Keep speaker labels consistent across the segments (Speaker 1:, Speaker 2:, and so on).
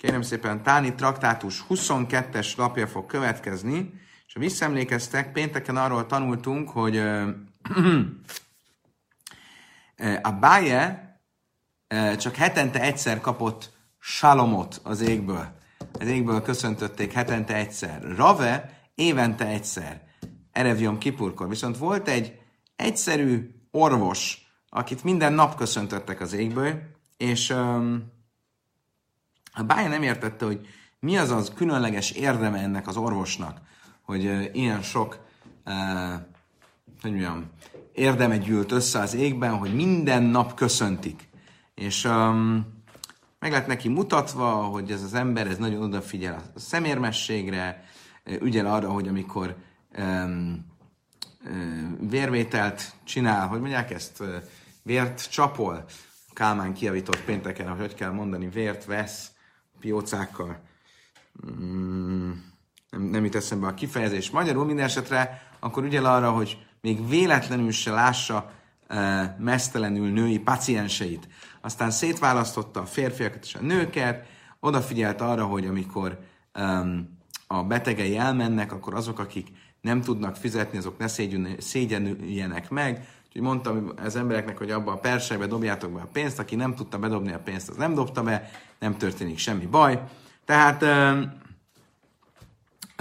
Speaker 1: Kérem szépen, Táni traktátus 22-es lapja fog következni, és ha visszaemlékeztek, pénteken arról tanultunk, hogy a Báje csak hetente egyszer kapott salomot az égből. Az égből köszöntötték hetente egyszer. Rave évente egyszer. Erevjom Kipurkor. Viszont volt egy egyszerű orvos, akit minden nap köszöntöttek az égből, és um, a Bája nem értette, hogy mi az az különleges érdeme ennek az orvosnak, hogy ilyen sok uh, hogy mondjam, érdeme gyűlt össze az égben, hogy minden nap köszöntik. És um, meg lett neki mutatva, hogy ez az ember ez nagyon odafigyel a szemérmességre, ügyel arra, hogy amikor um, vérvételt csinál, hogy mondják ezt, vért csapol, Kálmán kiavított pénteken, hogy hogy kell mondani, vért vesz piócákkal. Mm, nem, nem jut eszembe a kifejezés. Magyarul minden esetre akkor ügyel arra, hogy még véletlenül se lássa uh, mesztelenül női pacienseit. Aztán szétválasztotta a férfiakat és a nőket, odafigyelt arra, hogy amikor um, a betegei elmennek, akkor azok, akik nem tudnak fizetni, azok ne szégyenüljenek meg. Úgyhogy mondtam az embereknek, hogy abba a persejbe dobjátok be a pénzt, aki nem tudta bedobni a pénzt, az nem dobta be, nem történik semmi baj. Tehát um,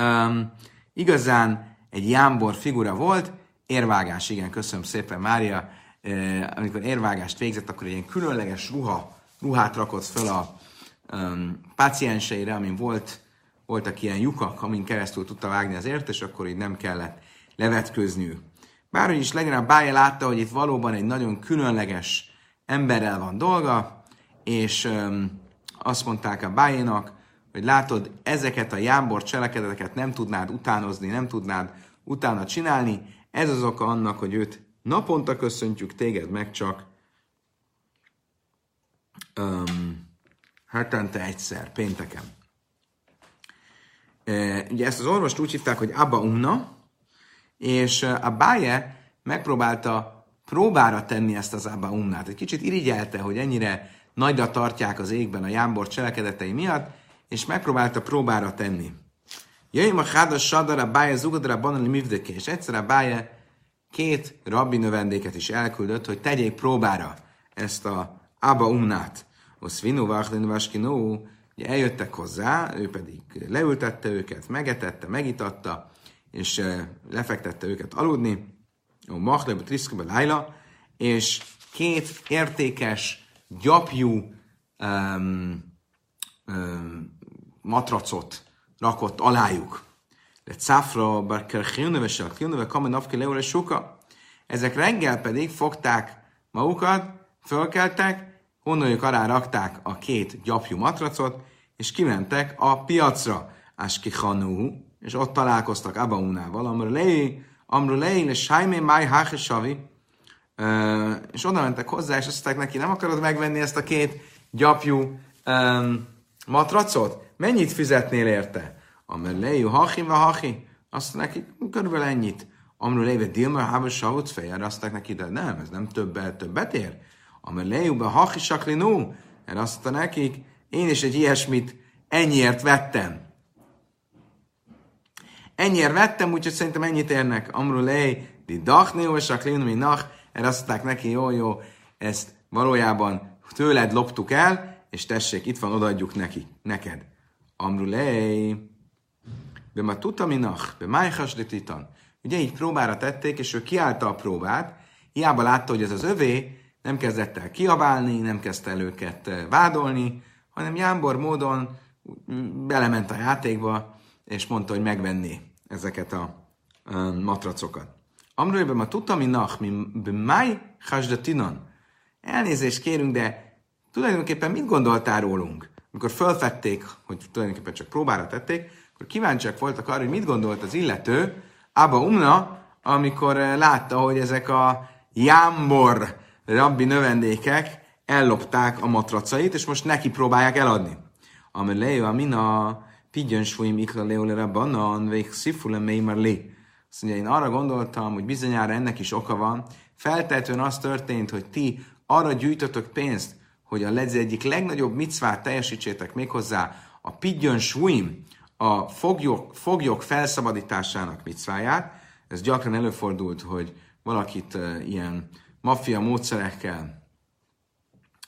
Speaker 1: um, igazán egy jámbor figura volt, érvágás, igen, köszönöm szépen, Mária. E, amikor érvágást végzett, akkor egy ilyen különleges ruha, ruhát rakott fel a um, pácienseire, amin volt, voltak ilyen lyukak, amin keresztül tudta vágni az ért, és akkor így nem kellett levetközniük. Bárhogy is legyen, a Bája látta, hogy itt valóban egy nagyon különleges emberrel van dolga, és um, azt mondták a Bájénak, hogy látod, ezeket a jámbor cselekedeteket nem tudnád utánozni, nem tudnád utána csinálni, ez az oka annak, hogy őt naponta köszöntjük, téged meg csak um, hetente egyszer, pénteken. E, ugye ezt az orvost úgy hívták, hogy Abba Umna, és a Báje megpróbálta próbára tenni ezt az Abba Umnát. Egy kicsit irigyelte, hogy ennyire nagyra tartják az égben a jámbor cselekedetei miatt, és megpróbálta próbára tenni. Jöjjön a hádas sadara bája zugadra banali mivdeke, és egyszer a bája két rabbi növendéket is elküldött, hogy tegyék próbára ezt a Abba Umnát. Osz vinu vachlin vaskinó, ugye eljöttek hozzá, ő pedig leültette őket, megetette, megitatta, és lefektette őket aludni, a Machlebe Triszkebe Lájla, és két értékes, gyapjú um, um, matracot rakott alájuk. De cáfra, hírnöve, a hírnöve, kamen napki leúre suka. Ezek reggel pedig fogták magukat, fölkeltek, honnan alá rakták a két gyapjú matracot, és kimentek a piacra. Hanú, és ott találkoztak Abaunával, Amrulei, Amrulei, le Sájmé Máj Háchesavi, és oda mentek hozzá, és azt mondták neki, nem akarod megvenni ezt a két gyapjú um, matracot? Mennyit fizetnél érte? Amelleju hachi hachi. Azt neki körülbelül ennyit. Amru léve dilmer hába savut fejer, azt neki, de nem, ez nem többet, többet ér. Be hachi saklinú. Erre azt mondta nekik, én is egy ilyesmit ennyiért vettem. Ennyiért vettem, úgyhogy szerintem ennyit érnek. Amru lej, di dachnéu, és saklinú, mi nach. Erre azt mondták neki, jó, jó, ezt valójában tőled loptuk el, és tessék, itt van, odaadjuk neki, neked. Amrulei, be ma tutaminach, be májhas de titan. Ugye így próbára tették, és ő kiállta a próbát, hiába látta, hogy ez az övé, nem kezdett el kiabálni, nem kezdte el őket eh, vádolni, hanem jámbor módon belement a játékba, és mondta, hogy megvenné ezeket a matracokat. Amrulei, ma tutaminach, be máj tinan. Elnézést kérünk, de tulajdonképpen mit gondoltál rólunk? Amikor felfedték, hogy tulajdonképpen csak próbára tették, akkor kíváncsiak voltak arra, hogy mit gondolt az illető, Abba Umna, amikor látta, hogy ezek a jámbor rabbi növendékek ellopták a matracait, és most neki próbálják eladni. Lejő a mina pidjön súlyim ikla leolera banan, vég szifule mémar lé. Azt mondja, én arra gondoltam, hogy bizonyára ennek is oka van. Feltetően az történt, hogy ti arra gyűjtötök pénzt, hogy a ledz egyik legnagyobb micvát teljesítsétek méghozzá a pidjön svuim, a foglyok, foglyok felszabadításának micváját. Ez gyakran előfordult, hogy valakit uh, ilyen maffia módszerekkel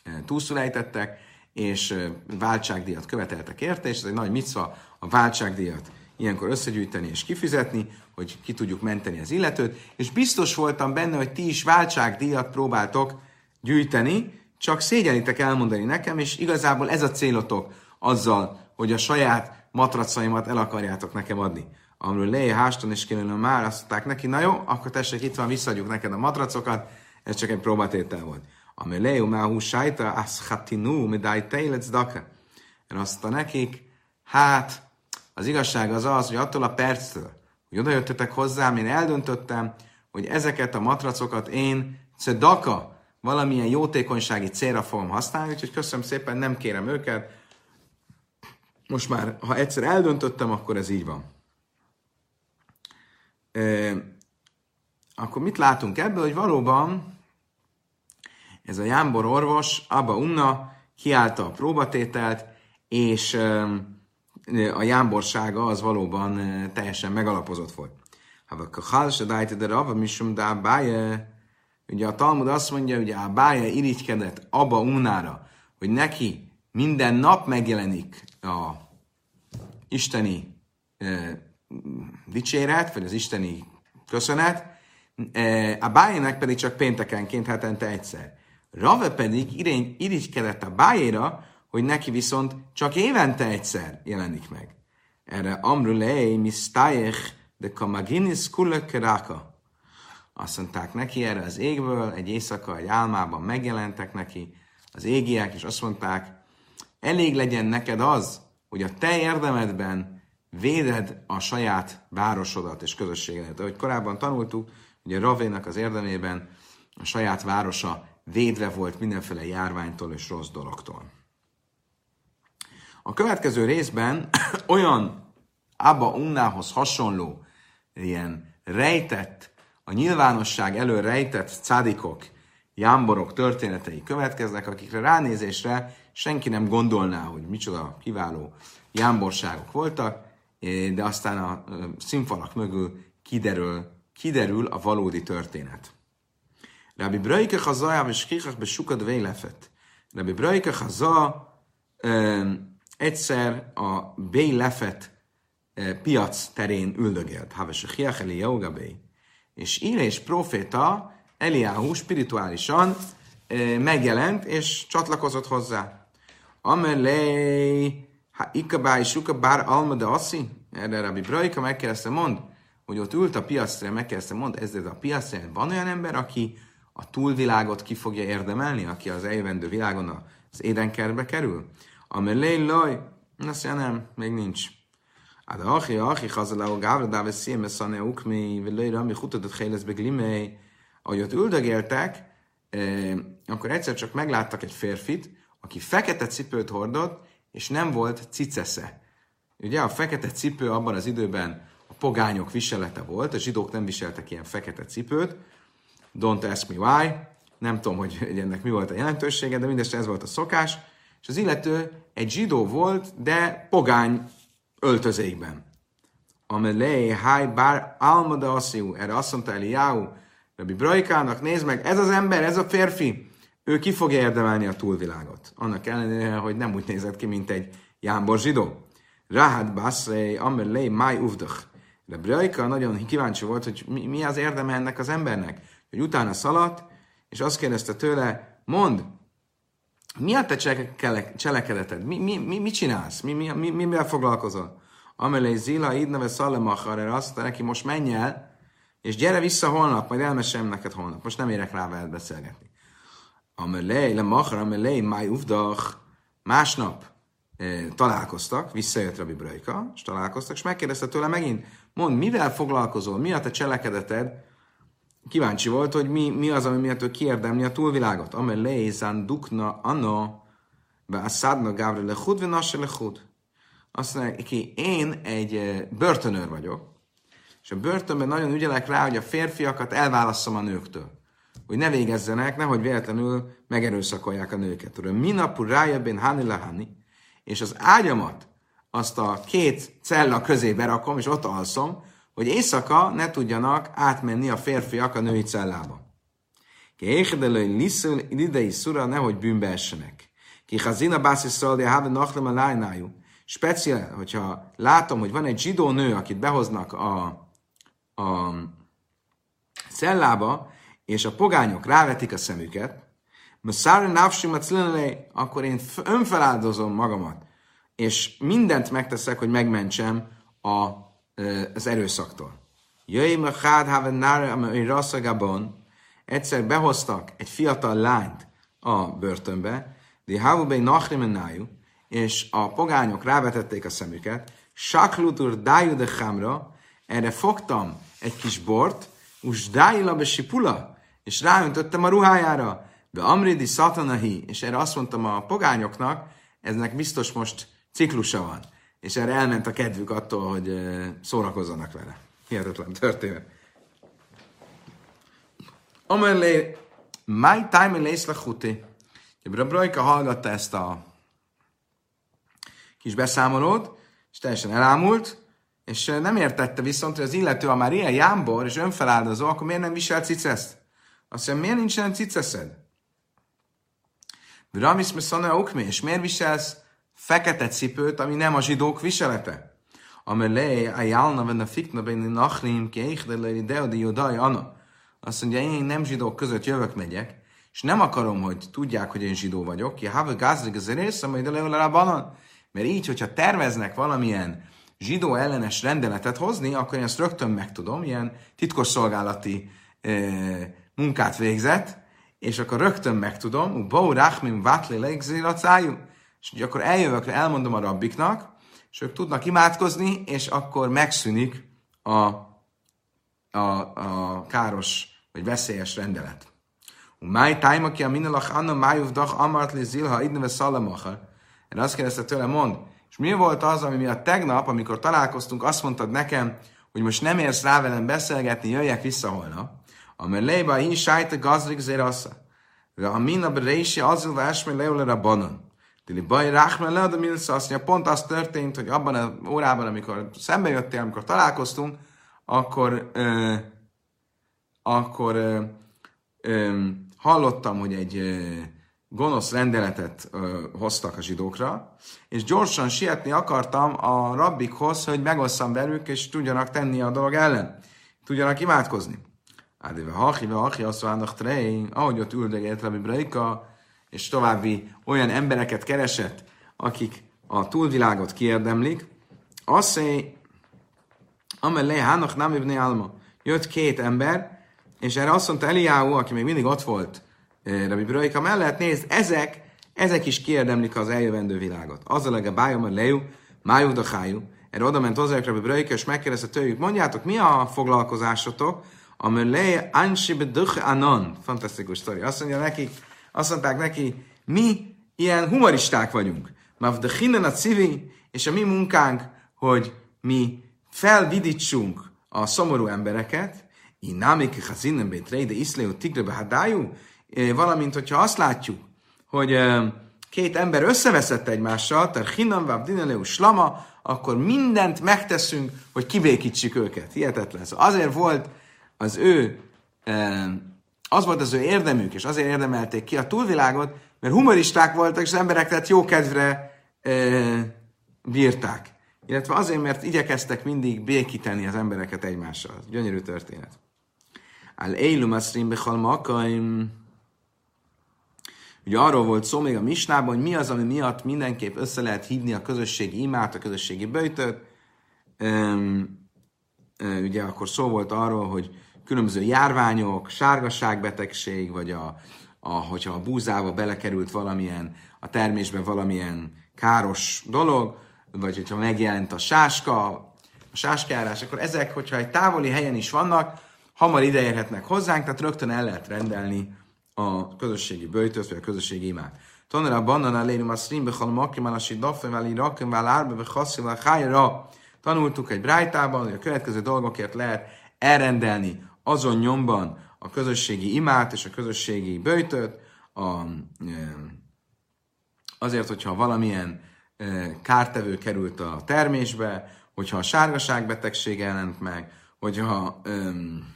Speaker 1: uh, túlszulejtettek, és váltságdíjat követeltek érte, és ez egy nagy micva a váltságdíjat ilyenkor összegyűjteni és kifizetni, hogy ki tudjuk menteni az illetőt, és biztos voltam benne, hogy ti is váltságdíjat próbáltok gyűjteni, csak szégyelitek elmondani nekem, és igazából ez a célotok azzal, hogy a saját matracaimat el akarjátok nekem adni. Amiről Leia Háston és Kélőnő már azt neki, na jó, akkor tessék, itt van, visszadjuk neked a matracokat, ez csak egy próbatétel volt. Ami Leia Máhu Sájta, az hatinu, medai tejlec daka. Azt nekik, hát, az igazság az az, hogy attól a perctől, hogy oda jöttetek hozzám, én eldöntöttem, hogy ezeket a matracokat én cedaka, valamilyen jótékonysági célra fogom használni, úgyhogy köszönöm szépen, nem kérem őket. Most már, ha egyszer eldöntöttem, akkor ez így van. E, akkor mit látunk ebből, hogy valóban ez a Jámbor orvos, Abba Unna kiállta a próbatételt, és a jámborsága az valóban teljesen megalapozott volt. Ha a halsa dájte de rava misum de báje, ugye a Talmud azt mondja, hogy a báje irigykedett abba unára, hogy neki minden nap megjelenik a isteni e, dicséret, vagy az isteni köszönet, a bájének pedig csak péntekenként hetente egyszer. Rave pedig irigykedett a bájéra, hogy neki viszont csak évente egyszer jelenik meg. Erre Amrulei mistájech de kamaginis kulökeraka. Azt mondták neki erre az égből, egy éjszaka, egy álmában megjelentek neki az égiek, és azt mondták, elég legyen neked az, hogy a te érdemedben véded a saját városodat és közösségedet. Ahogy korábban tanultuk, ugye Ravénak az érdemében a saját városa védve volt mindenféle járványtól és rossz dologtól. A következő részben olyan Abba Unnához hasonló, ilyen rejtett, a nyilvánosság elő rejtett cádikok, jámborok történetei következnek, akikre ránézésre senki nem gondolná, hogy micsoda kiváló jámborságok voltak, de aztán a színfalak mögül kiderül, kiderül a valódi történet. Rabbi Braike Chazá, és Kikach besukad vélefet. Rabbi Braike Chazá egyszer a Bély Lefet piac terén üldögélt, Haves Hiacheli Jogabé, és Írés proféta Eliáhu spirituálisan megjelent és csatlakozott hozzá. Amelé, ha ikabá suka bár alma de aszi, erre Rabbi Brajka megkérdezte, mond, hogy ott ült a piacra, megkérdezte, mond, ez a piacra van olyan ember, aki a túlvilágot ki fogja érdemelni, aki az eljövendő világon az édenkertbe kerül? Amelé laj, azt mondja, nem, még nincs. Hát achi, achi, hazalá, gávra, dáve szíme, szane, ukmi, velőre, ami hutatott hélesz beglimé, ahogy ott üldögéltek, eh, akkor egyszer csak megláttak egy férfit, aki fekete cipőt hordott, és nem volt cicesze. Ugye a fekete cipő abban az időben a pogányok viselete volt, a zsidók nem viseltek ilyen fekete cipőt, don't ask me why, nem tudom, hogy ennek mi volt a jelentősége, de mindest ez volt a szokás, és az illető egy zsidó volt, de pogány öltözékben. Amelé, háj, bár álmada assziú, erre azt mondta Eliáú, Rabbi Brajkának, nézd meg, ez az ember, ez a férfi, ő ki fogja érdemelni a túlvilágot. Annak ellenére, hogy nem úgy nézett ki, mint egy jámbor zsidó. Ráhad Basrei, Amelé, Máj Uvdach. De Brajka nagyon kíváncsi volt, hogy mi, mi az érdeme ennek az embernek. Hogy utána szaladt, és azt kérdezte tőle, mond, mi a te cselekedeted? Mi, mi, mi, mit csinálsz? Mi, mi, mi, mi, mivel foglalkozol? Amelé Zila, így neve Szalemachar, azt mondta neki, most menj el, és gyere vissza holnap, majd elmesélem neked holnap. Most nem érek rá veled beszélgetni. Amelé, le machar, amelé, máj ufdach. Másnap e, találkoztak, visszajött Rabbi Brajka, és találkoztak, és megkérdezte tőle megint, mond, mivel foglalkozol, mi a te cselekedeted, kíváncsi volt, hogy mi, mi az, ami miatt ő kiérdemli a túlvilágot. Ame leizán dukna anna, be a szádna gávre lechud, ve nasse lechud. Azt mondja, ki, én egy eh, börtönőr vagyok, és a börtönben nagyon ügyelek rá, hogy a férfiakat elválasszam a nőktől. hogy ne végezzenek, nehogy véletlenül megerőszakolják a nőket. Minapur rájöbbén hani lahani, és az ágyamat azt a két cella közé berakom, és ott alszom, hogy éjszaka ne tudjanak átmenni a férfiak a női cellába. Kéhedelői liszül idei szura, nehogy bűnbe essenek. Ki hazina bászi szoldi, have nachlem a lájnájú. Speciál, hogyha látom, hogy van egy zsidó nő, akit behoznak a, a cellába, és a pogányok rávetik a szemüket, Mszára návsimat akkor én önfeláldozom magamat, és mindent megteszek, hogy megmentsem a, az erőszaktól. Jöjjön a hád haven nára, amely rasszagabon, egyszer behoztak egy fiatal lányt a börtönbe, de havubei nachrimenájú, és a pogányok rávetették a szemüket, saklutur dájú de chámra, erre fogtam egy kis bort, us dájila sipula, és ráöntöttem a ruhájára, de amridi szatanahi, és erre azt mondtam a pogányoknak, eznek biztos most ciklusa van, és erre elment a kedvük attól, hogy szórakozzanak vele. Hihetetlen történet. Amelé, my time lész lechuti. Brajka hallgatta ezt a kis beszámolót, és teljesen elámult, és nem értette viszont, hogy az illető, ha már ilyen jámbor és önfeláldozó, akkor miért nem visel ciceszt? Azt mondja, miért nincsen ciceszed? Ramis Meszana Okmi, és miért viselsz fekete cipőt, ami nem a zsidók viselete? Amelé, a jálna venne fikna benne nachrim, ki échdelőri deodi judai ana. Azt mondja, én nem zsidók között jövök, megyek, és nem akarom, hogy tudják, hogy én zsidó vagyok. Ki have gázdik az rész, amely de banan. Mert így, hogyha terveznek valamilyen zsidó ellenes rendeletet hozni, akkor én ezt rögtön megtudom, ilyen titkos szolgálati e, munkát végzett, és akkor rögtön megtudom, Bau Rachmim Vatli Legziracájú, és akkor eljövök, elmondom a rabbiknak, és ők tudnak imádkozni, és akkor megszűnik a, a, a káros vagy veszélyes rendelet. Máj tájma ki a minelach anna májúv dach amart li zilha idneve szalamacha. Én azt kérdezte tőle, mond, és mi volt az, ami miatt tegnap, amikor találkoztunk, azt mondtad nekem, hogy most nem érsz rá velem beszélgetni, jöjjek vissza holnap. Amer leiba hi sajta gazrik zérassa. De a mina berési azul vásmé leule a banon. Tili baj ráhme le, de milsz azt mondja, pont az történt, hogy abban az órában, amikor szembe jöttél, amikor találkoztunk, akkor, akkor hallottam, hogy egy gonosz rendeletet hoztak a zsidókra, és gyorsan sietni akartam a rabbikhoz, hogy megosszam velük, és tudjanak tenni a dolog ellen. Tudjanak imádkozni. Ádive hachi, ve hachi, azt ahogy ott üldögélt Rabbi Breika, és további olyan embereket keresett, akik a túlvilágot kiérdemlik, mondja, amellé hánok nem ibni alma. Jött két ember, és erre azt mondta Eliáú, aki még mindig ott volt eh, Rabbi Breika mellett, nézd, ezek, ezek is kiérdemlik az eljövendő világot. Az a bájom a lejú, májú dakájú. Erre oda ment hozzájuk Rabbi Breika, és megkérdezte tőlük, mondjátok, mi a foglalkozásotok? Amelé Ansi Beduch Anon. Fantasztikus sztori. Azt mondja neki, azt mondták neki, mi ilyen humoristák vagyunk. Mavdechinen a civi, és a mi munkánk, hogy mi felvidítsunk a szomorú embereket, Inamik hazinem bétrei, de iszléu tigre hadájú, valamint, hogyha azt látjuk, hogy két ember összeveszett egymással, tehát hinam vav slama, akkor mindent megteszünk, hogy kibékítsük őket. Hihetetlen. Szóval azért volt az ő, az volt az ő érdemük, és azért érdemelték ki a túlvilágot, mert humoristák voltak, és az emberek tehát jó kedvre bírták. Illetve azért, mert igyekeztek mindig békíteni az embereket egymással. Gyönyörű történet. Al Eilum Asrim Bechal Makaim. Ugye arról volt szó még a misnában, hogy mi az, ami miatt mindenképp össze lehet hívni a közösségi imát, a közösségi böjtöt. ugye akkor szó volt arról, hogy különböző járványok, sárgasságbetegség, vagy a, a, hogyha a búzába belekerült valamilyen, a termésbe valamilyen káros dolog, vagy hogyha megjelent a sáska, a sáskjárás, akkor ezek, hogyha egy távoli helyen is vannak, hamar ideérhetnek hozzánk, tehát rögtön el lehet rendelni a közösségi bőjtöt, vagy a közösségi imát. Tanra bannan a lénum a szrim bechal makimán a rakem vál árbe bechaszi Tanultuk egy brájtában, hogy a következő dolgokért lehet elrendelni azon nyomban a közösségi imát és a közösségi bőjtöt, a, azért, hogyha valamilyen kártevő került a termésbe, hogyha a sárgaságbetegség jelent meg, hogyha öm,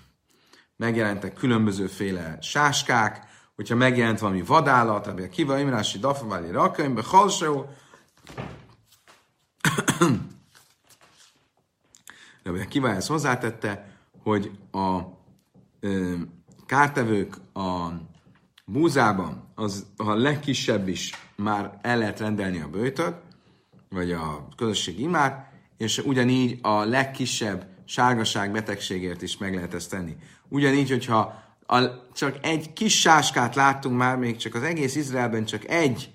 Speaker 1: megjelentek különbözőféle sáskák, hogyha megjelent valami vadállat, ami a kiva imrási dafaváli rakönyvbe, halsó, de a kiva ezt hozzátette, hogy a kártevők a búzában, az a legkisebb is már el lehet rendelni a bőjtöt, vagy a közösségi imát, és ugyanígy a legkisebb sárgaság betegségért is meg lehet ezt tenni. Ugyanígy, hogyha a, csak egy kis sáskát láttunk már, még csak az egész Izraelben csak egy,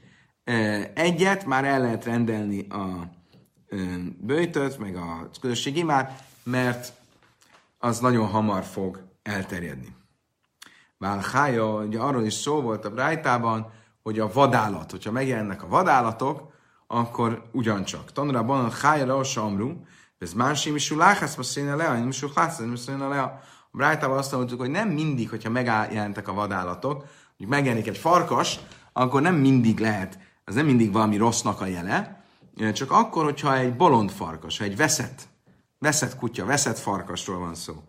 Speaker 1: egyet, már el lehet rendelni a bőjtöt, meg a közösségi imát, mert az nagyon hamar fog elterjedni. Válhája, ugye arról is szó volt a Brájtában, hogy a vadállat, hogyha megjelennek a vadállatok, akkor ugyancsak. Tanulában a hájra a samru, ez másik is láhász, most széne le, nem is láhász, nem széne le. A Brájtában azt mondtuk, hogy nem mindig, hogyha megjelentek a vadállatok, hogy megjelenik egy farkas, akkor nem mindig lehet, ez nem mindig valami rossznak a jele, csak akkor, hogyha egy bolond farkas, egy veszett, veszett kutya, veszett farkasról van szó.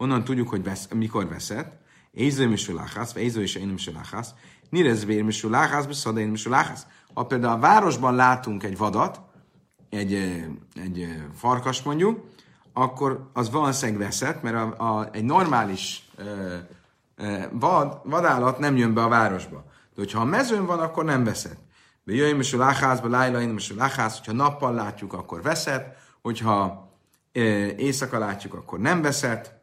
Speaker 1: Onnan tudjuk, hogy vesz, mikor veszett. Éző misuláhász, vagy éző és én misuláhász. Nirezvér misuláhász, beszada én misuláhász. Ha például a városban látunk egy vadat, egy, egy farkas mondjuk, akkor az valószínűleg veszett, mert a, a, egy normális ö, ö, vad, vadállat nem jön be a városba. De hogyha a mezőn van, akkor nem veszett. De jöjjön is a láhászba, lájla, én is a láhász, hogyha nappal látjuk, akkor veszett, hogyha ö, éjszaka látjuk, akkor nem veszett.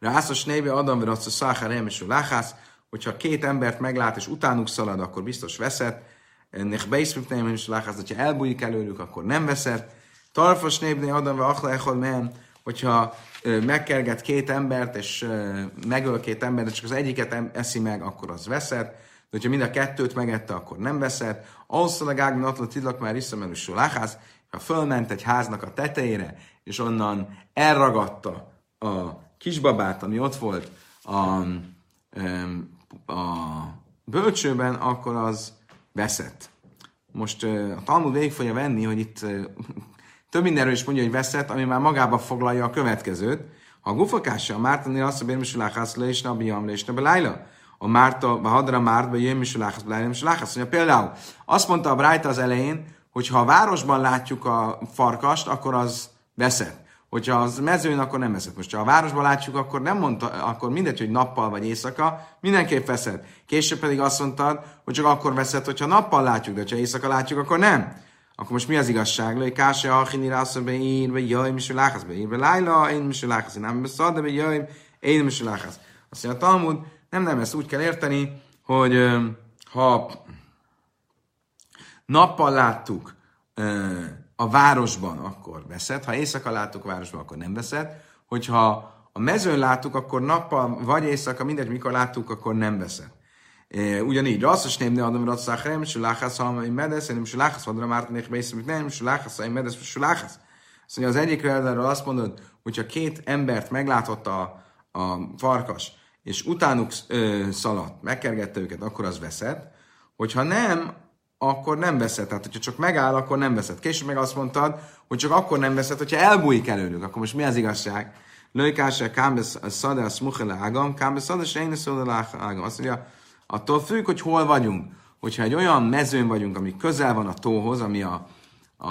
Speaker 1: Rászos néve Adam a Száhár a láhász, hogyha két embert meglát, és utánuk szalad, akkor biztos veszett. Ennek beismük is láhász, hogyha elbújik előlük, akkor nem veszett. Tarfos népné Adam ve Achla Echol Mehem, hogyha megkerget két embert, és megöl két embert, de csak az egyiket eszi meg, akkor az veszett. De hogyha mind a kettőt megette, akkor nem veszett. Alszal a gágban atla tidlak már is láhász, ha fölment egy háznak a tetejére, és onnan elragadta a kisbabát, ami ott volt a, a bölcsőben, akkor az veszett. Most a Talmud végig fogja venni, hogy itt több mindenről is mondja, hogy veszett, ami már magába foglalja a következőt. A gufakása, a Mártani azt a bérmisuláhász le és nabiam le és nabelájla. A Márta, a hadra Mártba jön misuláhász, belájla misuláhász. Mondja, például azt mondta a Brájta az elején, hogy ha a városban látjuk a farkast, akkor az veszett. Hogyha az mezőn, akkor nem veszett. Most ha a városban látjuk, akkor nem mondta, akkor mindegy, hogy nappal vagy éjszaka, mindenképp veszett. Később pedig azt mondtad, hogy csak akkor veszett, hogyha nappal látjuk, de ha éjszaka látjuk, akkor nem. Akkor most mi az igazság? Lőj káse achini rászor be ír, be jöjj, mi láchasz, be ír, be lájla, én mi láchasz, nem beszad, de be jöjj, én mi láchasz. Azt mondja Talmud, nem, nem, ezt úgy kell érteni, hogy ha nappal láttuk a városban, akkor veszed, ha éjszaka láttuk a városban, akkor nem veszed, hogyha a mezőn láttuk, akkor nappal vagy éjszaka, mindegy, mikor láttuk, akkor nem veszed. Ugyanígy, rasszos némni adom rasszach rem, suláhász, ha mai medesz, én suláhász, vadra már még bészem, nem, suláhász, ha medesz, suláhász. Azt mondja, az egyik példáról azt mondod, hogyha két embert meglátott a, a farkas, és utánuk ö, szaladt, megkergette őket, akkor az veszett. Hogyha nem, akkor nem veszed. Tehát, hogyha csak megáll, akkor nem veszed. Később meg azt mondtad, hogy csak akkor nem veszed, hogyha elbújik előlük. Akkor most mi az igazság? Lőkása, kámbesz, szade, a smuchele ágam, kámbesz, szade, se én ágam. Azt mondja, attól függ, hogy hol vagyunk. Hogyha egy olyan mezőn vagyunk, ami közel van a tóhoz, ami a, a,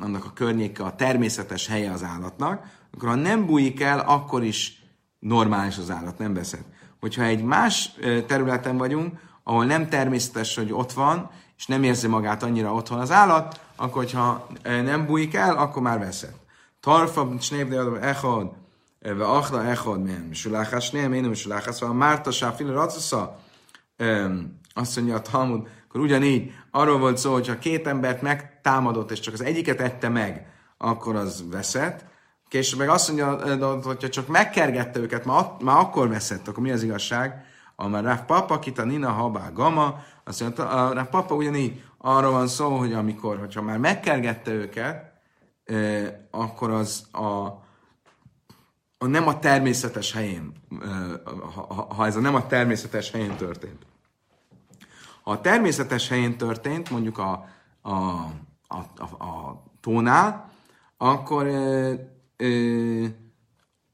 Speaker 1: annak a környéke, a természetes helye az állatnak, akkor ha nem bújik el, akkor is normális az állat, nem veszed. Hogyha egy más területen vagyunk, ahol nem természetes, hogy ott van, és nem érzi magát annyira otthon az állat, akkor ha nem bújik el, akkor már veszed. Tarfa, snébde, echod, ve achla echod, milyen misuláchás, nem, én nem misuláchás, szóval Márta, sáfil, racasza, azt mondja a Talmud, akkor ugyanígy arról volt szó, hogy ha két embert megtámadott, és csak az egyiket ette meg, akkor az veszett. Később meg azt mondja, hogyha csak megkergette őket, már, már akkor veszett, akkor mi az igazság? A már Ráf Papa, Kita Nina, Habá, Gama, azt mondja, a Ráf Papa ugyanígy arról van szó, hogy amikor, hogyha már megkergette őket, akkor az a a nem a természetes helyén, ha, ha ez a nem a természetes helyén történt. Ha a természetes helyén történt, mondjuk a, a, a, a, a tónál, akkor ö, ö,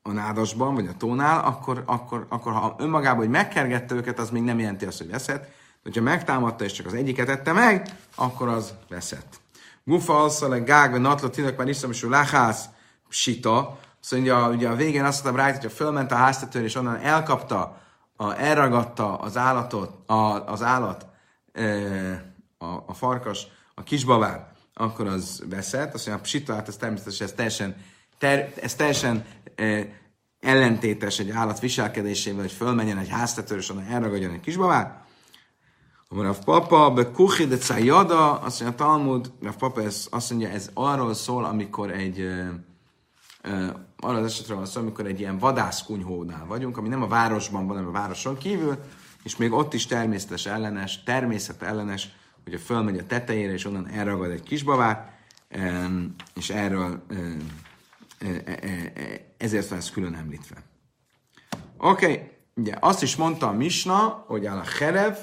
Speaker 1: a nádasban, vagy a tónál, akkor, akkor, akkor ha önmagában, hogy megkergette őket, az még nem jelenti azt, hogy veszett. De ha megtámadta, és csak az egyiket ette meg, akkor az veszett. Gufa alszale gág, vagy natla tinak, már iszom, és láhász, sita. Szóval ugye, a végén azt mondtam rá, hogyha fölment a háztetőre, és onnan elkapta, a, elragadta az állatot, a, az állat, e, a, a farkas, a kisbabát, akkor az veszett. Azt mondja, a psita, hát ez természetesen ez teljesen, ter, ez teljesen e, ellentétes egy állat viselkedésével, hogy fölmenjen egy háztetőre, és onnan elragadjon egy kisbabát. Rav Papa, be kuchi de cájada, azt mondja a Talmud, Rav Papa ez, azt mondja, ez arról szól, amikor egy, arra az esetre van szó, amikor egy ilyen vadászkunyhónál vagyunk, ami nem a városban van, hanem a városon kívül, és még ott is természetes ellenes, természet ellenes, hogy a fölmegy a tetejére, és onnan elragad egy kisbabát, és erről ezért van ez külön említve. Oké, okay. ugye azt is mondta a Misna, hogy a Herev,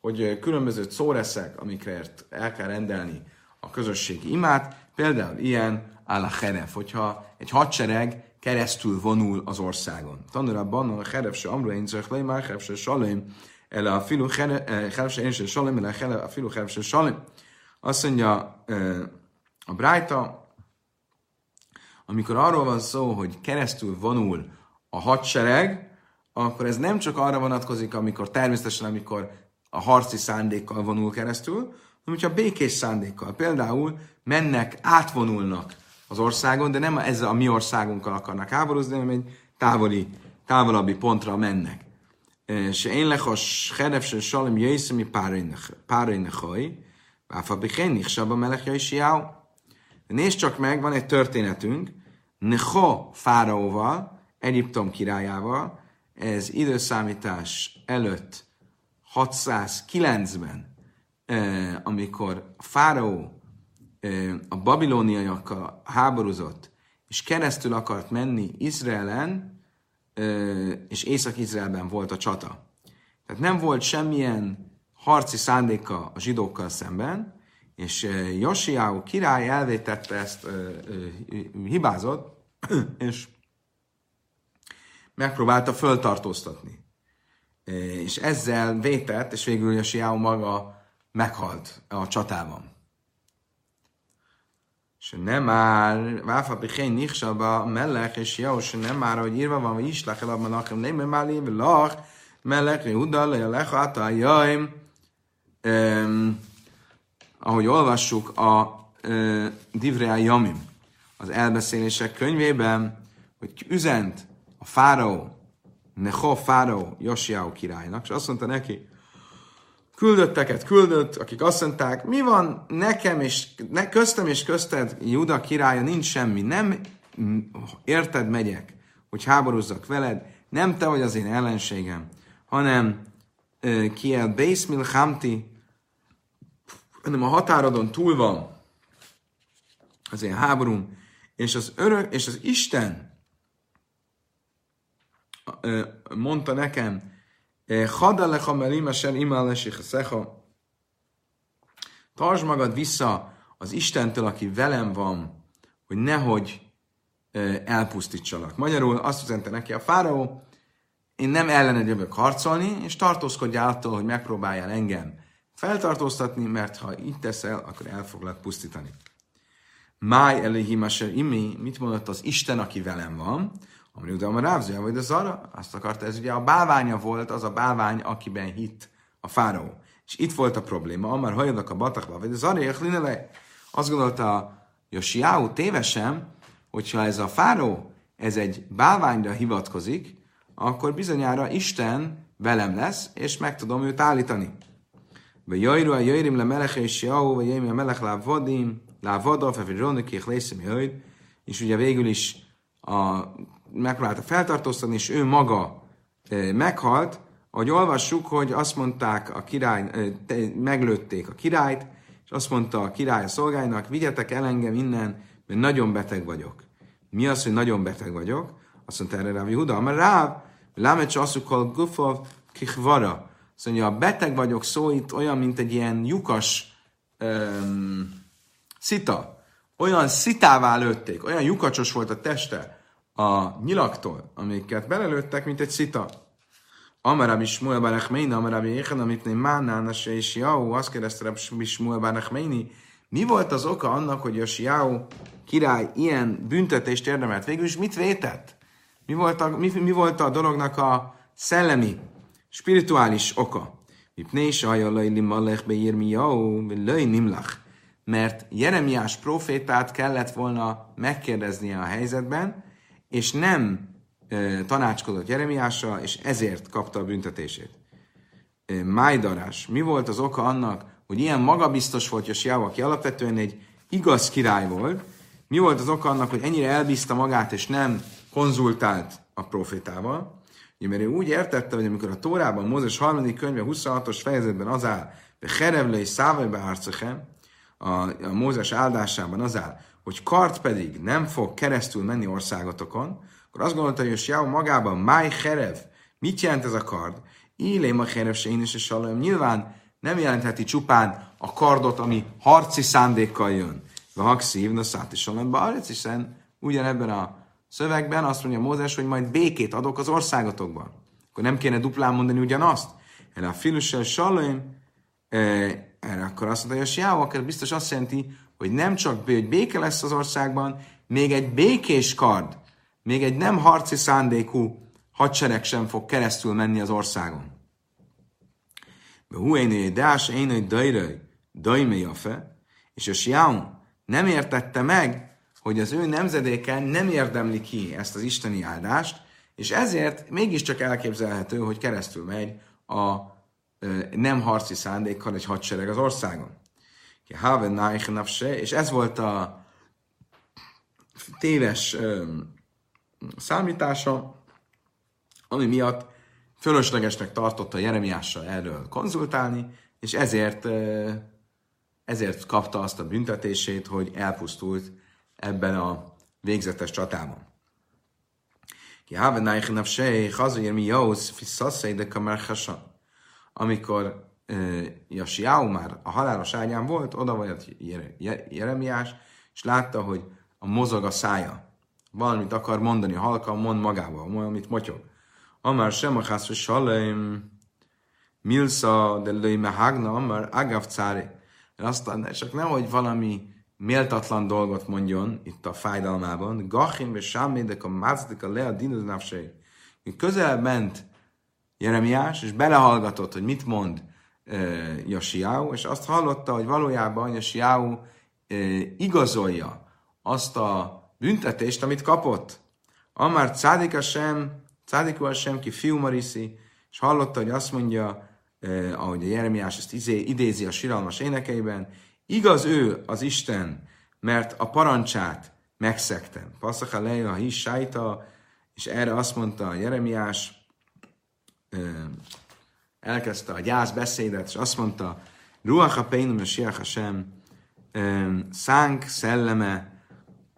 Speaker 1: hogy különböző szóreszek, amikért el kell rendelni a közösségi imát, például ilyen áll a heref, hogyha egy hadsereg keresztül vonul az országon. Tanulabban a heref se amru én le, már heref se salim, el a filu heref se én se salim, el a filu heref se salim. Azt mondja a Brájta, amikor arról van szó, hogy keresztül vonul a hadsereg, akkor ez nem csak arra vonatkozik, amikor természetesen, amikor a harci szándékkal vonul keresztül, hanem hogyha békés szándékkal. Például mennek, átvonulnak az országon, de nem ezzel a mi országunkkal akarnak háborúzni, hanem egy távoli, távolabbi pontra mennek. És én lechos heref se salim jöjszemi párainechai, váfa bichénik sabba melech jöjsiáu. Nézd csak meg, van egy történetünk, Necho fáraóval, Egyiptom királyával, ez időszámítás előtt 609-ben, amikor a fáraó a babilóniaiakkal háborúzott, és keresztül akart menni Izraelen, és Észak-Izraelben volt a csata. Tehát nem volt semmilyen harci szándéka a zsidókkal szemben, és Josiáó király elvétette ezt, hibázott, és megpróbálta föltartóztatni és ezzel vétett, és végül Josiáó maga meghalt a csatában. És nem már, váfa pichén niksaba mellek, és jó, és nem már, hogy írva van, hogy is el abban nekem, nem már léve lach, mellek, Júda, le lech a jaim. Ahogy olvassuk a Divrea Jamim, az elbeszélések könyvében, hogy üzent a fáraó Neho Fáraó Josiáó királynak, és azt mondta neki, küldötteket küldött, akik azt mondták, mi van nekem és ne, köztem és közted, Juda királya, nincs semmi, nem érted megyek, hogy háborúzzak veled, nem te vagy az én ellenségem, hanem uh, kiel Bészmil Hamti, hanem a határodon túl van az én háborúm, és az örök, és az Isten mondta nekem, Hadalecha melimesen imálesich Tartsd magad vissza az Istentől, aki velem van, hogy nehogy elpusztítsalak. Magyarul azt üzente neki a fáraó, én nem ellened jövök harcolni, és tartózkodjál attól, hogy megpróbáljál engem feltartóztatni, mert ha így teszel, akkor el foglak pusztítani. Máj elihimaser imi, mit mondott az Isten, aki velem van? Amri utána a rávzője, vagy az arra, azt akarta, ez ugye a bálványa volt, az a bálvány, akiben hitt a fáraó. És itt volt a probléma, amár hajadnak a batakba, vagy az arra le. Azt gondolta Josiáú tévesen, hogyha ez a fáraó, ez egy bálványra hivatkozik, akkor bizonyára Isten velem lesz, és meg tudom őt állítani. Ve jajru a jöjrim le melech és jau, vagy jöjjmi a melech lá vadim, lá vadav, vagy ronnik, és ugye végül is a megpróbálta feltartóztatni, és ő maga meghalt, ahogy olvassuk, hogy azt mondták a király, meglőtték a királyt, és azt mondta a király a szolgálynak, vigyetek el engem innen, mert nagyon beteg vagyok. Mi az, hogy nagyon beteg vagyok? Azt mondta erre Ráv Huda, mert Ráv, lámecs asszukol gufov kichvara. Azt mondja, a beteg vagyok szó itt olyan, mint egy ilyen lyukas um, szita. Olyan szitává lőtték, olyan lyukacsos volt a teste a nyilaktól, amiket belelőttek, mint egy szita. Amarabi Shmuel Barachmeini, Amarabi Yechen, amit nem Mánán, és Jau, azt kérdezte Rabbi Shmuel Barachmeini, mi volt az oka annak, hogy a Siau király ilyen büntetést érdemelt? Végül is mit vétett? Mi volt a, mi, mi volt a dolognak a szellemi, spirituális oka? Mipné sajallai limalech beírmiau, löj nimlach. Mert Jeremiás profétát kellett volna megkérdeznie a helyzetben, és nem e, tanácskodott Jeremiásra, és ezért kapta a büntetését. E, Májdarás. Mi volt az oka annak, hogy ilyen magabiztos volt Josiáhu, aki alapvetően egy igaz király volt, mi volt az oka annak, hogy ennyire elbízta magát, és nem konzultált a profétával? Ugye, mert ő úgy értette, hogy amikor a Tórában, Mózes 3. könyve 26-os fejezetben az áll, de Herevle és Szávajbe a, a Mózes áldásában az áll, hogy kart pedig nem fog keresztül menni országotokon, akkor azt gondolta, hogy Josiáhu magában, Máj Herev, mit jelent ez a kard? Illém a Herev se én is a Nyilván nem jelentheti csupán a kardot, ami harci szándékkal jön. A hakszív, na szát is arc, hiszen ugyanebben a szövegben azt mondja Mózes, hogy majd békét adok az országotokban. Akkor nem kéne duplán mondani ugyanazt. Erre a filussel salom, erre akkor azt mondja, hogy Jáó, akkor biztos azt jelenti, hogy nem csak hogy béke lesz az országban, még egy békés kard, még egy nem harci szándékú hadsereg sem fog keresztül menni az országon. Huéné Dás, Énő Dajraj, Dajme Jafe, és a Siaun nem értette meg, hogy az ő nemzedéke nem érdemli ki ezt az isteni áldást, és ezért mégiscsak elképzelhető, hogy keresztül megy a nem harci szándékkal egy hadsereg az országon. És ez volt a téves számítása, ami miatt fölöslegesnek tartotta Jeremiással erről konzultálni, és ezért, ezért kapta azt a büntetését, hogy elpusztult ebben a végzetes csatában. Ki have neichen sej, hazir mi jósz, fiszaszai de kamer Amikor Jasiáu már a halálos ágyán volt, oda volt Jeremiás, és látta, hogy a mozog a szája. Valamit akar mondani, a halka mond magával, valamit motyog. Amar sem a chászra salem, milsa de löj mehagna, amar agav cári. Aztán csak nehogy valami méltatlan dolgot mondjon itt a fájdalmában. Gachim ve sámédek a mázdek a le a dinoznáfség. Közel ment Jeremiás, és belehallgatott, hogy mit mond Josiáu, és azt hallotta, hogy valójában Josiáu uh, igazolja azt a büntetést, amit kapott. Amár cádika sem Cádikú sem ki fiú Mariszi, és hallotta, hogy azt mondja, eh, ahogy a Jeremiás ezt izé, idézi a siralmas énekeiben, igaz ő az Isten, mert a parancsát megszektem. Passzacha leja a his sájta, és erre azt mondta a Jeremiás, elkezdte a gyász beszédet, és azt mondta, Ruach a a Siach sem, szánk szelleme,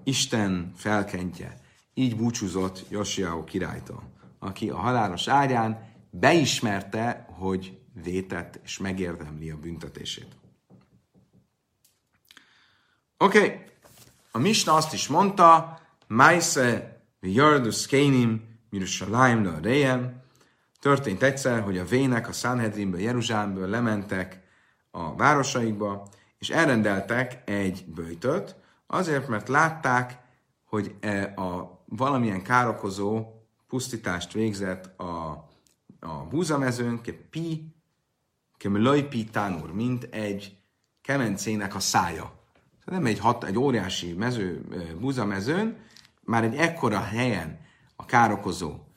Speaker 1: Isten felkentje. Így búcsúzott Josiáó királytól aki a halálos ágyán beismerte, hogy vétett és megérdemli a büntetését. Oké, okay. a Misna azt is mondta, Maise Jardus Kénim Mirushalayim le Rejem, Történt egyszer, hogy a vének a Sanhedrinből, Jeruzsámből lementek a városaikba, és elrendeltek egy bőjtöt, azért, mert látták, hogy e a valamilyen károkozó pusztítást végzett a, a búzamezőn, ke pi, ke pi tánur, mint egy kemencének a szája. Nem egy, hat, egy óriási mező, búzamezőn, már egy ekkora helyen a károkozó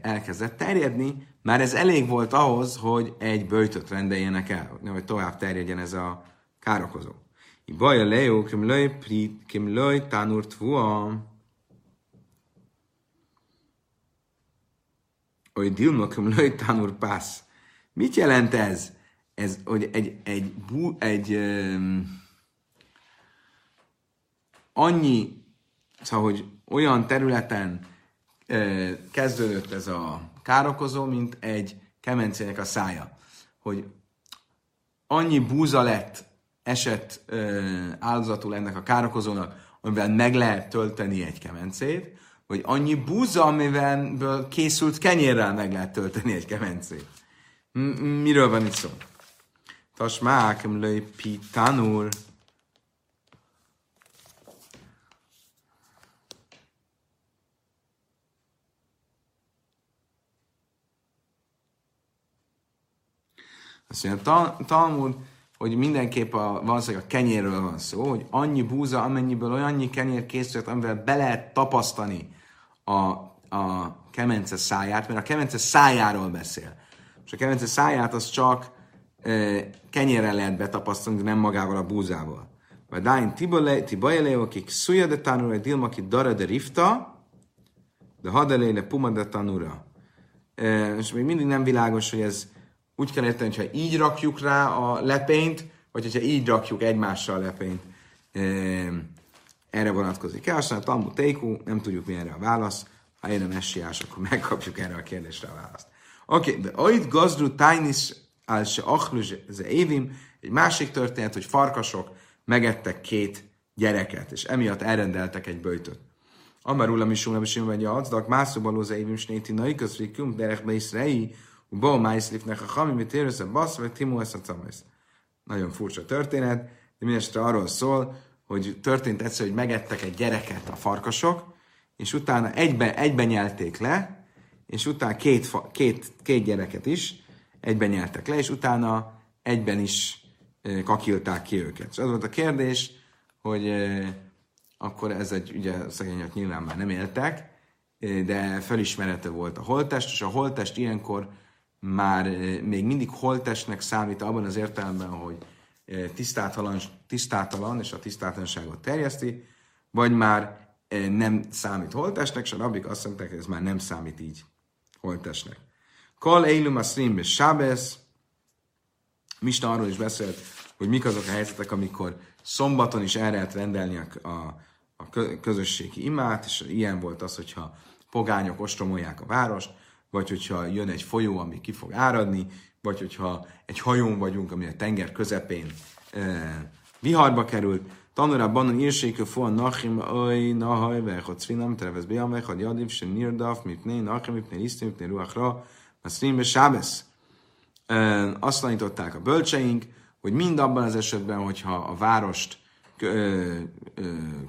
Speaker 1: elkezdett terjedni, már ez elég volt ahhoz, hogy egy böjtöt rendeljenek el, hogy tovább terjedjen ez a károkozó. Baja lejó, kim löj prit, kim löj tánur tvua. hogy dilmakum löjtánur pász. Mit jelent ez? Ez, hogy egy, egy, egy, egy um, annyi, szóval, hogy olyan területen kezdődött ez a károkozó, mint egy kemencének a szája. Hogy annyi búza lett, esett áldozatul ennek a károkozónak, amivel meg lehet tölteni egy kemencét, vagy annyi búza, amivel készült kenyérrel meg lehet tölteni egy kemencét. Miről van itt szó? Tasmák, löj pitanur. Azt mondja, Talmud, hogy mindenképp a, valószínűleg a kenyérről van szó, hogy annyi búza, amennyiből annyi kenyér készült, amivel be lehet tapasztani a, a kemence száját, mert a kemence szájáról beszél. És a kemence száját az csak e, kenyérrel lehet betapasztani, de nem magával a búzával. Vagy dáin tibajeleo, akik szuja de tanura, dilma, ki dara de rifta, de hadeléle puma de tanura. E, és még mindig nem világos, hogy ez úgy kell érteni, hogyha így rakjuk rá a lepényt, vagy hogyha így rakjuk egymással a lepényt. Erre vonatkozik a Talmud Teiku, nem tudjuk mi erre a válasz. Ha én a messiás, akkor megkapjuk erre a kérdésre a választ. Oké, okay, de oit gazdru tájnis al se achlus évim, egy másik történet, hogy farkasok megettek két gyereket, és emiatt elrendeltek egy böjtöt. Amarula misum nem vagy a acdak, mászóbaló évim snéti naiközrikum, derek beisrei, Bo májszlifnek a hami, mit érősz a basz, vagy timu a camasz. Nagyon furcsa történet, de mindesetre arról szól, hogy történt egyszer, hogy megettek egy gyereket a farkasok, és utána egyben, egyben nyelték le, és utána két, két, két gyereket is egyben nyeltek le, és utána egyben is kakilták ki őket. És az volt a kérdés, hogy akkor ez egy, ugye szegények nyilván már nem éltek, de felismerete volt a holtest, és a holtest ilyenkor már eh, még mindig holtestnek számít abban az értelemben, hogy eh, tisztátalan, tisztátalan és a tisztátalanságot terjeszti, vagy már eh, nem számít holtestnek, és a rabbik azt mondták, hogy ez már nem számít így holtestnek. Kol Eilum a Srimbe Sábesz, Mista arról is beszélt, hogy mik azok a helyzetek, amikor szombaton is el lehet rendelni a, a, a közösségi imát, és ilyen volt az, hogyha pogányok ostromolják a várost, vagy hogyha jön egy folyó, ami ki fog áradni, vagy hogyha egy hajón vagyunk, ami a tenger közepén e, viharba került. Tanulra banon írsékő foa nachim, oj, nahaj, vechot szvinam, trevez beam, vechot jadim, se nirdaf, mipné, nachim, mipné, lisztim, mipné, ruachra, a sztrimbe sábesz. E, azt tanították a bölcseink, hogy mind abban az esetben, hogyha a várost ö,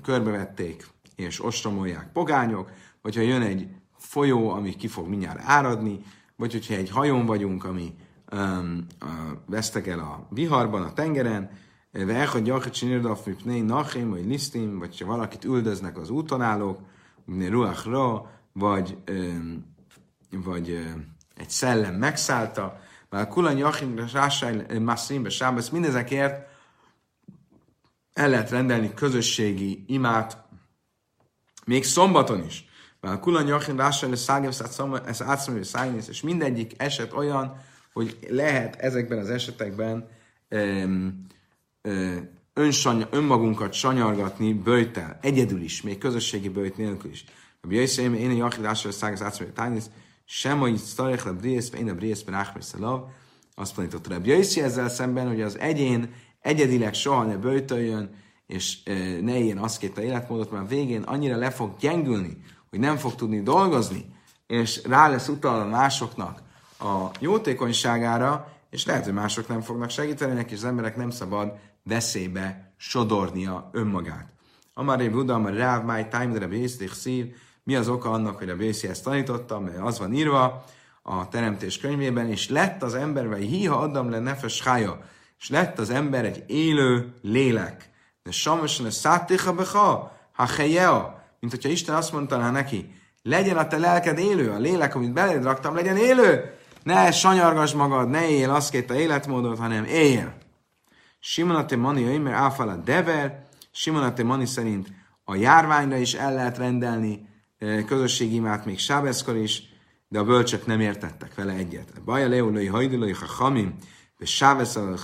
Speaker 1: körbevették és ostromolják pogányok, vagy ha jön egy folyó, ami ki fog mindjárt áradni, vagy hogyha egy hajón vagyunk, ami um, uh, vesztegel a viharban, a tengeren, Vecha gyakit csinérdaf, mipnei nachim, vagy lisztim, vagy ha valakit üldöznek az úton állók, ruachra, vagy, um, vagy um, egy szellem megszállta, a kulan jachim, rásáj, masszimbe, sábesz, mindezekért el lehet rendelni közösségi imát, még szombaton is. Mert Kulan Jachin Rással és Szágyev ez átszomjú Szágyev, és mindegyik eset olyan, hogy lehet ezekben az esetekben öm, öm, önsanya, önmagunkat sanyargatni bőjtel, egyedül is, még közösségi bőjt nélkül is. A Bjaiszém, én a Jachin Rással és Szágyev átszomjú Tájnész, sem a szarek le Briész, én a Briész, ben Áhmer Szalav, azt mondta a Bjaiszi ezzel szemben, hogy az egyén egyedileg soha ne bőjtöljön, és ne éljen azt a életmódot, mert végén annyira le fog gyengülni, hogy nem fog tudni dolgozni, és rá lesz utalva másoknak a jótékonyságára, és lehet, hogy mások nem fognak segíteni neki, és az emberek nem szabad veszélybe sodornia önmagát. Amár Buda, amár Ráv, Máj, Tájm, de szív, mi az oka annak, hogy a Bészi ezt tanította, mert az van írva a Teremtés könyvében, és lett az ember, vagy hiha adam le nefes hája, és lett az ember egy élő lélek. De samosan a szátéha beha, ha helyea, mint hogyha Isten azt mondta neki, legyen a te lelked élő, a lélek, amit beléd raktam, legyen élő, ne sanyargass magad, ne éljél azt a életmódot, hanem éljél. Simonate mani mert áfala dever, Simonate mani szerint a járványra is el lehet rendelni közösségi imát még sábeszkor is, de a bölcsök nem értettek vele egyet. Baja leolai hajdilai ha hamim, és sávesz a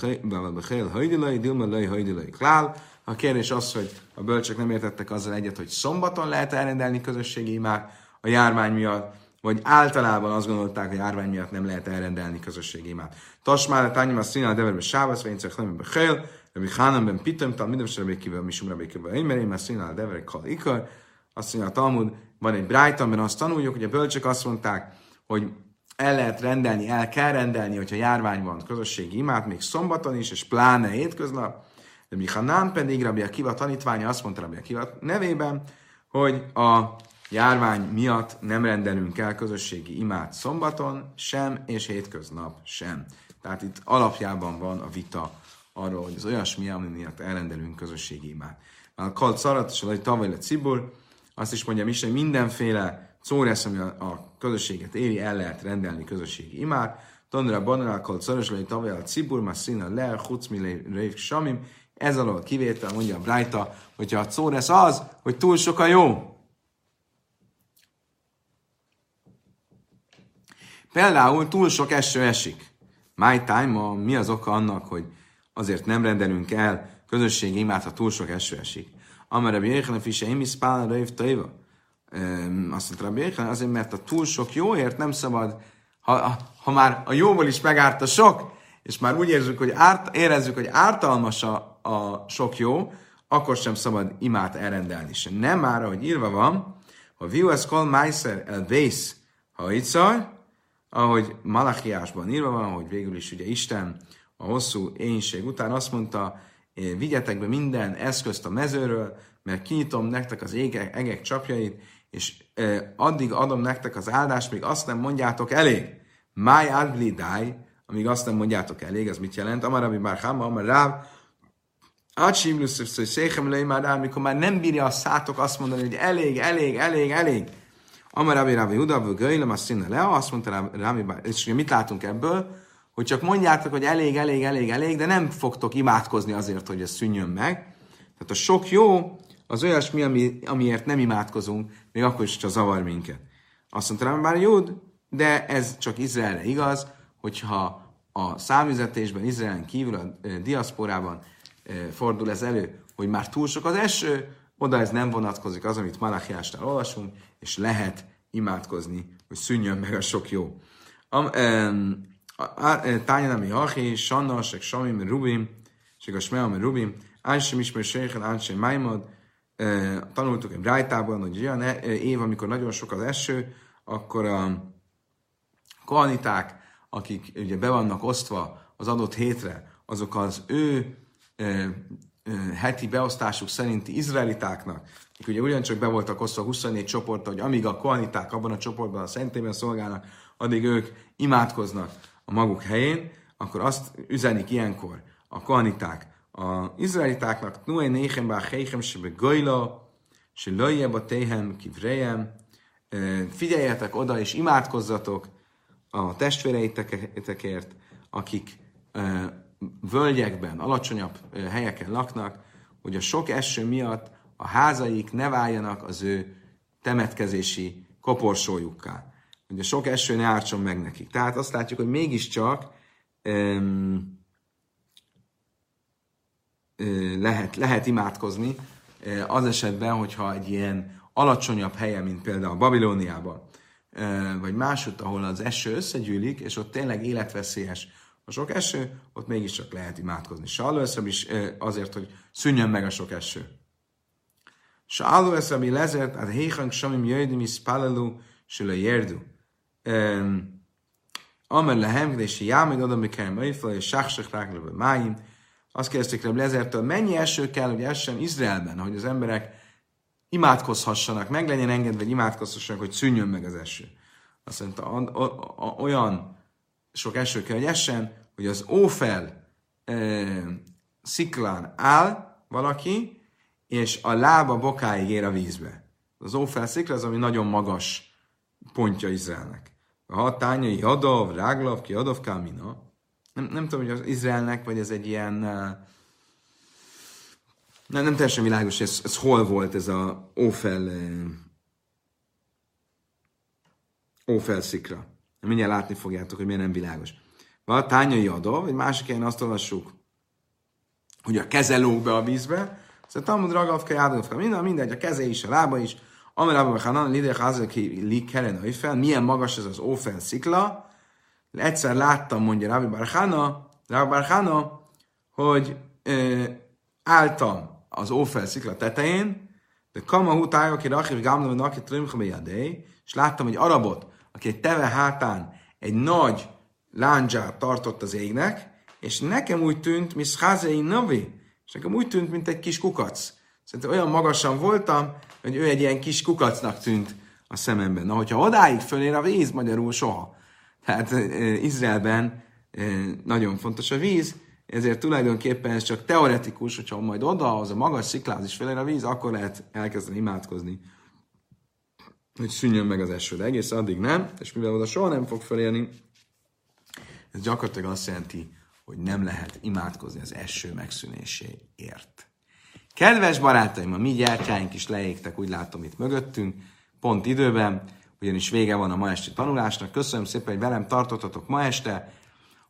Speaker 1: hajdilai, dilma lei hajdilai klál, a kérdés az, hogy a bölcsök nem értettek azzal egyet, hogy szombaton lehet elrendelni közösségi imát, a járvány miatt, vagy általában azt gondolták, hogy járvány miatt nem lehet elrendelni közösségi imát. Tasmára tányim a színál deverbe sávasz, vagy incek nem bechél, Rabbi Hánam ben Pitem, tal minden Rabbi Kiva, Misum Rabbi Kiva, Imerém, a színál deverek kal ikar, azt mondja a Talmud, van egy Brájta, amiben azt tanuljuk, hogy a bölcsök azt mondták, hogy el lehet rendelni, el kell rendelni, hogyha járvány van közösségi imát, még szombaton is, és pláne hétköznap. De Mihanán pedig Rabbi Akiva tanítványa azt mondta Rabbi Akiva nevében, hogy a járvány miatt nem rendelünk el közösségi imát szombaton sem, és hétköznap sem. Tehát itt alapjában van a vita arról, hogy az olyasmi, ami miatt elrendelünk közösségi imát. A kalt szarat, és a tavaly a cibur, azt is mondja hogy mindenféle szóresz, ami a, a közösséget éri, el lehet rendelni közösségi imát. Tanra banarál kalt szaros, tavaly a cibur, már szína le, hucmi rév samim, ez alól kivétel, mondja a Brájta, hogyha a szóresz az, hogy túl sok a jó. Például túl sok eső esik. My time, mi az oka annak, hogy azért nem rendelünk el közösségi imát, ha túl sok eső esik. Amara Bjéchen, Fise, Imis, Pál, Röjv, Taiva. Azt mondta Bjéchen, azért, mert a túl sok jóért nem szabad, ha, ha már a jóból is megárt a sok, és már úgy érezzük, hogy, árt, érezzük, hogy ártalmas a, a sok jó, akkor sem szabad imát elrendelni sem. Nem már, ahogy írva van, ha viuesz kol meiser el vész hajcar, ahogy Malachiásban írva van, hogy végül is ugye Isten a hosszú énség után azt mondta, vigyetek be minden eszközt a mezőről, mert kinyitom nektek az égek, egek csapjait, és addig adom nektek az áldást, még azt nem mondjátok elég. Adli dáj, amíg azt nem mondjátok elég, ez mit jelent? Amarabi bár háma, ráv, Ácsimlusz, hogy széchem lej már rá, mikor már nem bírja a szátok azt mondani, hogy elég, elég, elég, elég. Amarabi Rábi Uda, Göjlem, azt színe le, azt mondta Rábi, és mit látunk ebből? hogy csak mondjátok, hogy elég, elég, elég, elég, de nem fogtok imádkozni azért, hogy ez szűnjön meg. Tehát a sok jó az olyasmi, ami, amiért nem imádkozunk, még akkor is csak zavar minket. Azt mondta rám már jód, de ez csak Izraelre igaz, hogyha a számüzetésben, Izraelen kívül, a diaszporában fordul ez elő, hogy már túl sok az eső, oda ez nem vonatkozik az, amit Malachiásnál olvasunk, és lehet imádkozni, hogy szűnjön meg a sok jó. Am, Tányan, ami hachi, Sanna, Sek Samim, Rubim, Sek a Smea, Rubim, Ánsem ismer Seichen, Ánsem Maimad, tanultuk egy Brájtában, hogy olyan év, amikor nagyon sok az eső, akkor a kohaniták, akik ugye be vannak osztva az adott hétre, azok az ő heti beosztásuk szerinti izraelitáknak, akik ugye ugyancsak be voltak osztva 24 csoportba, hogy amíg a kohaniták abban a csoportban a szentében szolgálnak, addig ők imádkoznak a maguk helyén, akkor azt üzenik ilyenkor a kohaniták a izraelitáknak, Nué néhem bá héhem se be gajla, se löjjebb a téhem kivrejem, figyeljetek oda és imádkozzatok a testvéreitekért, akik völgyekben, alacsonyabb helyeken laknak, hogy a sok eső miatt a házaik ne váljanak az ő temetkezési koporsójukká hogy a sok eső ne ártson meg nekik. Tehát azt látjuk, hogy mégiscsak um, lehet, lehet imádkozni az esetben, hogyha egy ilyen alacsonyabb helye, mint például Babilóniában, vagy máshogy, ahol az eső összegyűlik, és ott tényleg életveszélyes a sok eső, ott mégiscsak lehet imádkozni. Sáló is azért, hogy szűnjön meg a sok eső. Sáló eszem lezert, hát héhank samim jöjdim is palelu, a jerdu. Amer lehem, és jámid oda, mikor möjfel, és sáksek rákra máim. Azt kérdezték Reb Lezertől, mennyi eső kell, hogy essen Izraelben, hogy az emberek imádkozhassanak, meg legyen engedve, hogy imádkozhassanak, hogy szűnjön meg az eső. Azt mondta, olyan sok eső kell, hogy essen, hogy az ófel e, sziklán áll valaki, és a lába bokáig ér a vízbe. Az ófel szikla az, ami nagyon magas pontja Izraelnek. A tányai Hadov, Ráglav, ki Hadov, Kámina. Nem, nem tudom, hogy az Izraelnek, vagy ez egy ilyen... Nem, nem teljesen világos, ez, ez hol volt ez a Ófel Ófel szikra. Mindjárt látni fogjátok, hogy miért nem világos. A tányai Hadov, egy másik helyen azt olvassuk, hogy a keze lóg be a vízbe, szóval Talmud Ragavka, Jádovka, minden, mindegy, a keze is, a lába is, Abba Hanan, Lidé Hazaki Li Keren fel, milyen magas ez az Ófel szikla. Egyszer láttam, mondja Rabbi Barhana, Rabbi Barhana, hogy ö, álltam az Ófel szikla tetején, de kama hutája, aki rachiv gamla, aki trimcha bejadei, és láttam egy arabot, aki egy teve hátán egy nagy láncsát tartott az égnek, és nekem úgy tűnt, mint Scházei Navi, és nekem úgy tűnt, mint egy kis kukac. Szerintem olyan magasan voltam, hogy ő egy ilyen kis kukacnak tűnt a szememben. Na, hogyha odáig fölér a víz, magyarul soha. Tehát Izraelben nagyon fontos a víz, ezért tulajdonképpen ez csak teoretikus, hogyha majd oda, az a magas szikláz is a víz, akkor lehet elkezdeni imádkozni, hogy szűnjön meg az eső. De egész addig nem, és mivel oda soha nem fog felérni, ez gyakorlatilag azt jelenti, hogy nem lehet imádkozni az eső megszűnéséért. Kedves barátaim, a mi gyertyáink is leégtek, úgy látom itt mögöttünk, pont időben, ugyanis vége van a ma esti tanulásnak. Köszönöm szépen, hogy velem tartottatok ma este.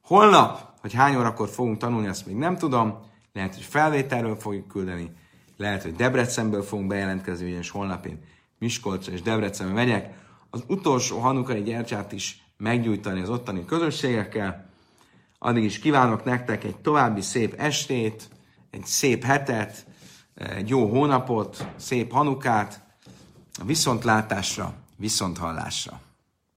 Speaker 1: Holnap, hogy hány órakor fogunk tanulni, azt még nem tudom. Lehet, hogy felvételről fogjuk küldeni, lehet, hogy Debrecenből fogunk bejelentkezni, ugyanis holnap én Miskolcra és Debrecenbe megyek. Az utolsó hanukai gyertyát is meggyújtani az ottani közösségekkel. Addig is kívánok nektek egy további szép estét, egy szép hetet, egy jó hónapot, szép hanukát, a viszontlátásra, viszonthallásra.